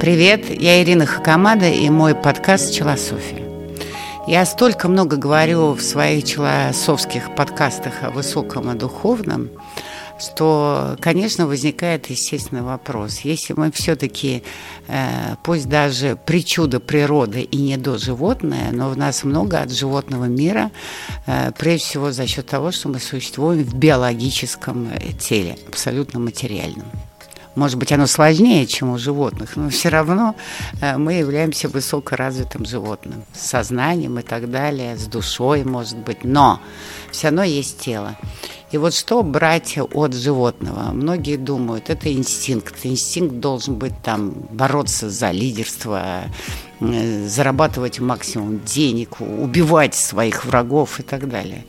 Привет, я Ирина Хакамада и мой подкаст «Челософия». Я столько много говорю в своих челосовских подкастах о высоком и духовном, что, конечно, возникает естественный вопрос. Если мы все-таки, э, пусть даже причуда природы и не до животное, но в нас много от животного мира, э, прежде всего за счет того, что мы существуем в биологическом э, теле, абсолютно материальном. Может быть, оно сложнее, чем у животных, но все равно э, мы являемся высокоразвитым животным, с сознанием и так далее, с душой, может быть, но все равно есть тело. И вот что брать от животного? Многие думают, это инстинкт. Инстинкт должен быть там бороться за лидерство, э, зарабатывать максимум денег, убивать своих врагов и так далее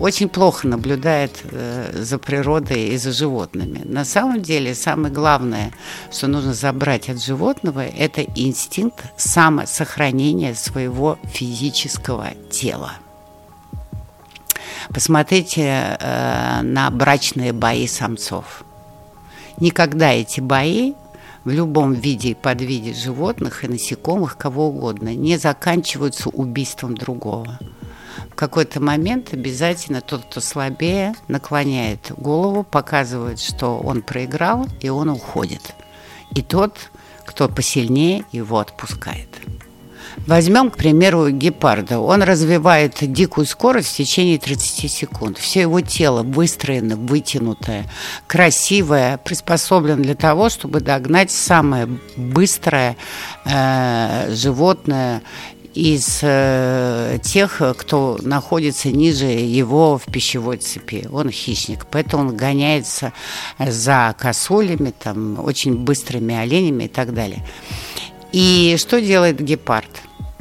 очень плохо наблюдает э, за природой и за животными. На самом деле, самое главное, что нужно забрать от животного, это инстинкт самосохранения своего физического тела. Посмотрите э, на брачные бои самцов. Никогда эти бои в любом виде и подвиде животных и насекомых, кого угодно, не заканчиваются убийством другого в какой-то момент обязательно тот, кто слабее, наклоняет голову, показывает, что он проиграл, и он уходит. И тот, кто посильнее, его отпускает. Возьмем, к примеру, гепарда. Он развивает дикую скорость в течение 30 секунд. Все его тело выстроено, вытянутое, красивое, приспособлено для того, чтобы догнать самое быстрое э, животное из э, тех, кто находится ниже его в пищевой цепи. Он хищник, поэтому он гоняется за косулями, там, очень быстрыми оленями и так далее. И что делает гепард?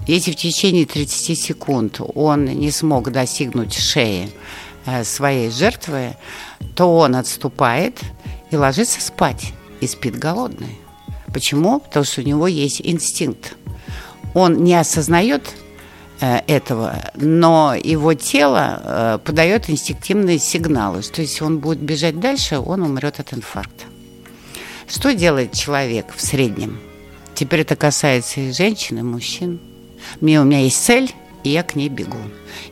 Если в течение 30 секунд он не смог достигнуть шеи э, своей жертвы, то он отступает и ложится спать, и спит голодный. Почему? Потому что у него есть инстинкт он не осознает э, этого, но его тело э, подает инстинктивные сигналы, что если он будет бежать дальше, он умрет от инфаркта. Что делает человек в среднем? Теперь это касается и женщин, и мужчин. Мне, у меня есть цель, и я к ней бегу.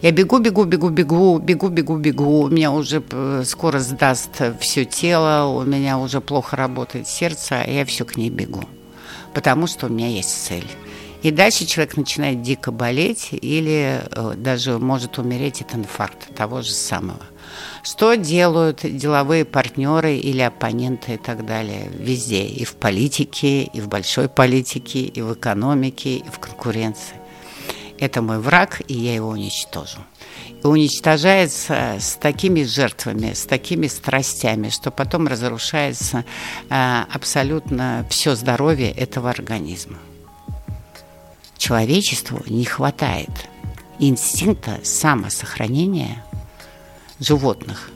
Я бегу, бегу, бегу, бегу, бегу, бегу, бегу. У меня уже э, скоро сдаст все тело, у меня уже плохо работает сердце, а я все к ней бегу. Потому что у меня есть цель. И дальше человек начинает дико болеть или э, даже может умереть от инфаркта того же самого. Что делают деловые партнеры или оппоненты и так далее везде, и в политике, и в большой политике, и в экономике, и в конкуренции. Это мой враг, и я его уничтожу. И уничтожается с такими жертвами, с такими страстями, что потом разрушается э, абсолютно все здоровье этого организма человечеству не хватает инстинкта самосохранения животных.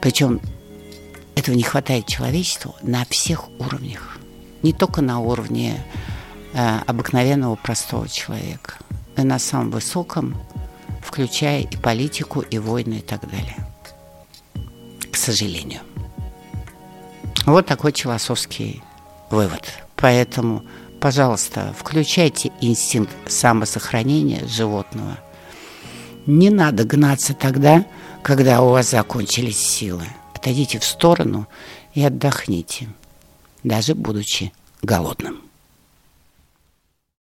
Причем этого не хватает человечеству на всех уровнях. Не только на уровне э, обыкновенного простого человека, но и на самом высоком, включая и политику, и войны и так далее. К сожалению. Вот такой философский вывод. Поэтому пожалуйста, включайте инстинкт самосохранения животного. Не надо гнаться тогда, когда у вас закончились силы. Отойдите в сторону и отдохните, даже будучи голодным.